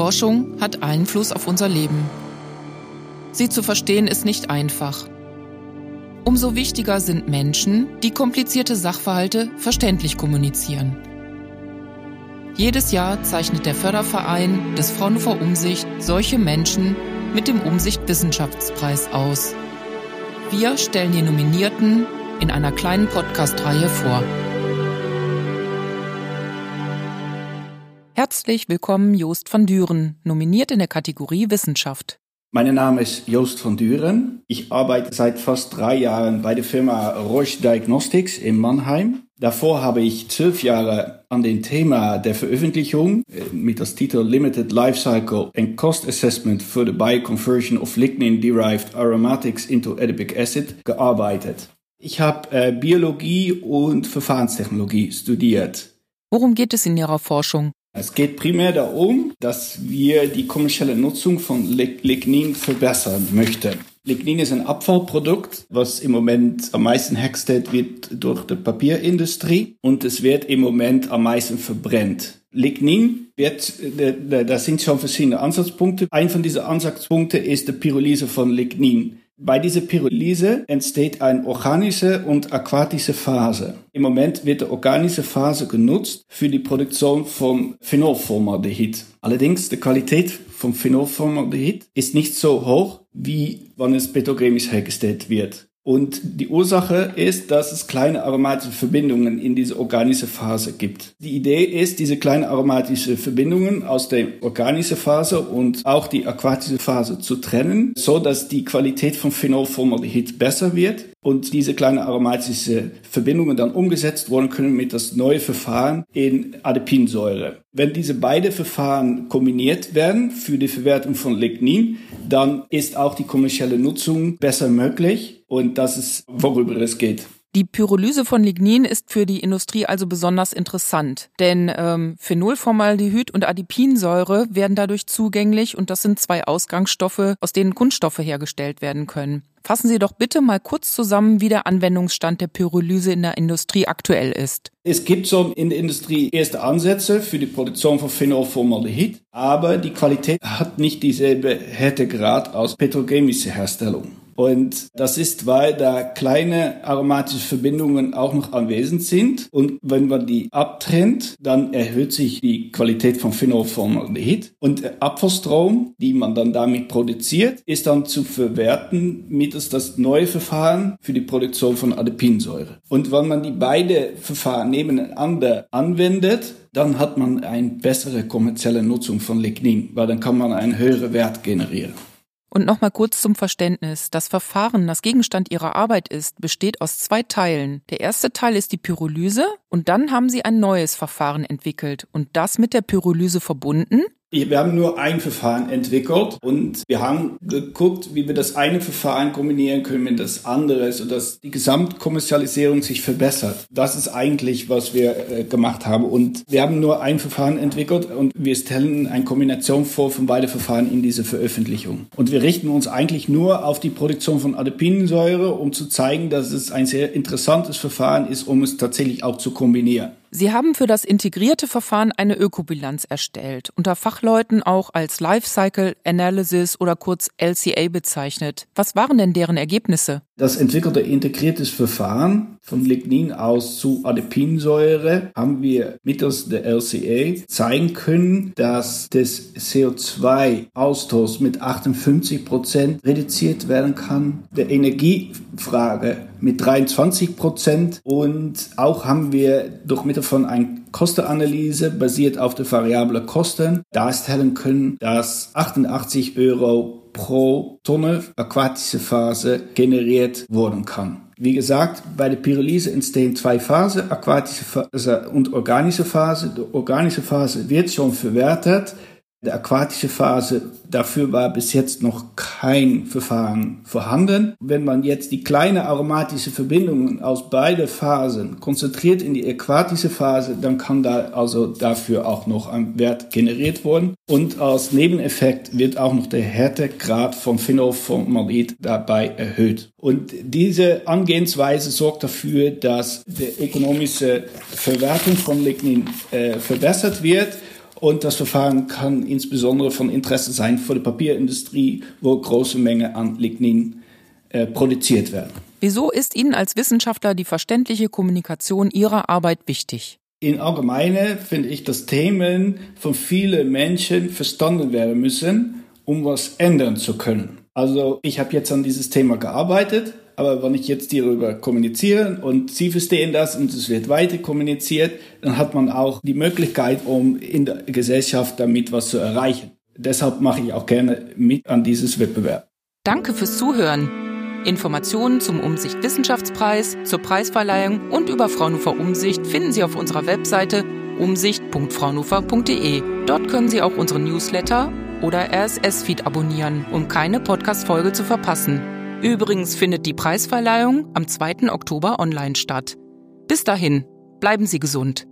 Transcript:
Forschung hat Einfluss auf unser Leben. Sie zu verstehen ist nicht einfach. Umso wichtiger sind Menschen, die komplizierte Sachverhalte verständlich kommunizieren. Jedes Jahr zeichnet der Förderverein des Fraunhofer Umsicht solche Menschen mit dem Umsicht Wissenschaftspreis aus. Wir stellen die Nominierten in einer kleinen Podcast-Reihe vor. Herzlich willkommen Joost van Düren, nominiert in der Kategorie Wissenschaft. Mein Name ist Joost van Düren. Ich arbeite seit fast drei Jahren bei der Firma Roche Diagnostics in Mannheim. Davor habe ich zwölf Jahre an dem Thema der Veröffentlichung äh, mit das Titel Limited Lifecycle and Cost Assessment for the Bioconversion of Lignin-Derived Aromatics into Adipic Acid gearbeitet. Ich habe äh, Biologie und Verfahrenstechnologie studiert. Worum geht es in Ihrer Forschung? Es geht primär darum, dass wir die kommerzielle Nutzung von Lignin verbessern möchten. Lignin ist ein Abfallprodukt, was im Moment am meisten hergestellt wird durch die Papierindustrie und es wird im Moment am meisten verbrennt. Lignin wird, da sind schon verschiedene Ansatzpunkte. Ein von diesen Ansatzpunkten ist die Pyrolyse von Lignin. Bei dieser Pyrolyse entsteht eine organische und aquatische Phase. Im Moment wird die organische Phase genutzt für die Produktion von Phenolformaldehyd. Allerdings die Qualität von Phenolformaldehyd ist nicht so hoch, wie wenn es petrochemisch hergestellt wird. Und die Ursache ist, dass es kleine aromatische Verbindungen in diese organische Phase gibt. Die Idee ist, diese kleinen aromatischen Verbindungen aus der organischen Phase und auch die aquatische Phase zu trennen, so dass die Qualität von Phenolformaldehyd besser wird und diese kleinen aromatischen Verbindungen dann umgesetzt worden können mit das neue Verfahren in Adipinsäure. Wenn diese beiden Verfahren kombiniert werden für die Verwertung von Lignin, dann ist auch die kommerzielle Nutzung besser möglich und das ist, worüber es geht. Die Pyrolyse von Lignin ist für die Industrie also besonders interessant, denn ähm, Phenolformaldehyd und Adipinsäure werden dadurch zugänglich und das sind zwei Ausgangsstoffe, aus denen Kunststoffe hergestellt werden können. Fassen Sie doch bitte mal kurz zusammen, wie der Anwendungsstand der Pyrolyse in der Industrie aktuell ist. Es gibt so in der Industrie erste Ansätze für die Produktion von Phenolformaldehyd, aber die Qualität hat nicht dieselbe Härtegrad aus petrochemischer Herstellung. Und das ist, weil da kleine aromatische Verbindungen auch noch anwesend sind. Und wenn man die abtrennt, dann erhöht sich die Qualität von Phenolformaldehyd. Und Abfallstrom, die man dann damit produziert, ist dann zu verwerten mittels das neue Verfahren für die Produktion von Adipinsäure. Und wenn man die beide Verfahren nebeneinander anwendet, dann hat man eine bessere kommerzielle Nutzung von Lignin, weil dann kann man einen höheren Wert generieren. Und nochmal kurz zum Verständnis. Das Verfahren, das Gegenstand Ihrer Arbeit ist, besteht aus zwei Teilen. Der erste Teil ist die Pyrolyse und dann haben Sie ein neues Verfahren entwickelt und das mit der Pyrolyse verbunden wir haben nur ein Verfahren entwickelt und wir haben geguckt, wie wir das eine Verfahren kombinieren können mit das andere, sodass die Gesamtkommerzialisierung sich verbessert. Das ist eigentlich, was wir äh, gemacht haben. Und wir haben nur ein Verfahren entwickelt und wir stellen eine Kombination vor von beiden Verfahren in diese Veröffentlichung. Und wir richten uns eigentlich nur auf die Produktion von Adipinsäure, um zu zeigen, dass es ein sehr interessantes Verfahren ist, um es tatsächlich auch zu kombinieren. Sie haben für das integrierte Verfahren eine Ökobilanz erstellt, unter Fachleuten auch als Lifecycle Analysis oder kurz LCA bezeichnet. Was waren denn deren Ergebnisse? Das entwickelte integriertes Verfahren von Lignin aus zu Adipinsäure haben wir mittels der LCA zeigen können, dass das CO2-Ausstoß mit 58 Prozent reduziert werden kann. Der Energiefrage mit 23 Prozent und auch haben wir durch Mittel von einer Kostenanalyse basiert auf der variablen Kosten darstellen können, dass 88 Euro pro Tonne aquatische Phase generiert worden kann. Wie gesagt, bei der Pyrolyse entstehen zwei Phasen, aquatische Phase und organische Phase. Die organische Phase wird schon verwertet. Die aquatische Phase Dafür war bis jetzt noch kein Verfahren vorhanden. Wenn man jetzt die kleine aromatische Verbindungen aus beiden Phasen konzentriert in die aquatische Phase, dann kann da also dafür auch noch ein Wert generiert worden. Und als Nebeneffekt wird auch noch der Härtegrad von Phenolformaldehyd dabei erhöht. Und diese Angehensweise sorgt dafür, dass die ökonomische Verwertung von Lignin äh, verbessert wird Und das Verfahren kann insbesondere von Interesse sein für die Papierindustrie, wo große Mengen an Lignin äh, produziert werden. Wieso ist Ihnen als Wissenschaftler die verständliche Kommunikation Ihrer Arbeit wichtig? In Allgemeine finde ich, dass Themen von vielen Menschen verstanden werden müssen, um was ändern zu können. Also ich habe jetzt an dieses Thema gearbeitet, aber wenn ich jetzt darüber kommuniziere und Sie verstehen das und es wird weiter kommuniziert, dann hat man auch die Möglichkeit, um in der Gesellschaft damit was zu erreichen. Deshalb mache ich auch gerne mit an dieses Wettbewerb. Danke fürs Zuhören. Informationen zum Umsicht Wissenschaftspreis, zur Preisverleihung und über Fraunhofer Umsicht finden Sie auf unserer Webseite umsicht.fraunhofer.de. Dort können Sie auch unseren Newsletter oder RSS-Feed abonnieren, um keine Podcast-Folge zu verpassen. Übrigens findet die Preisverleihung am 2. Oktober online statt. Bis dahin, bleiben Sie gesund.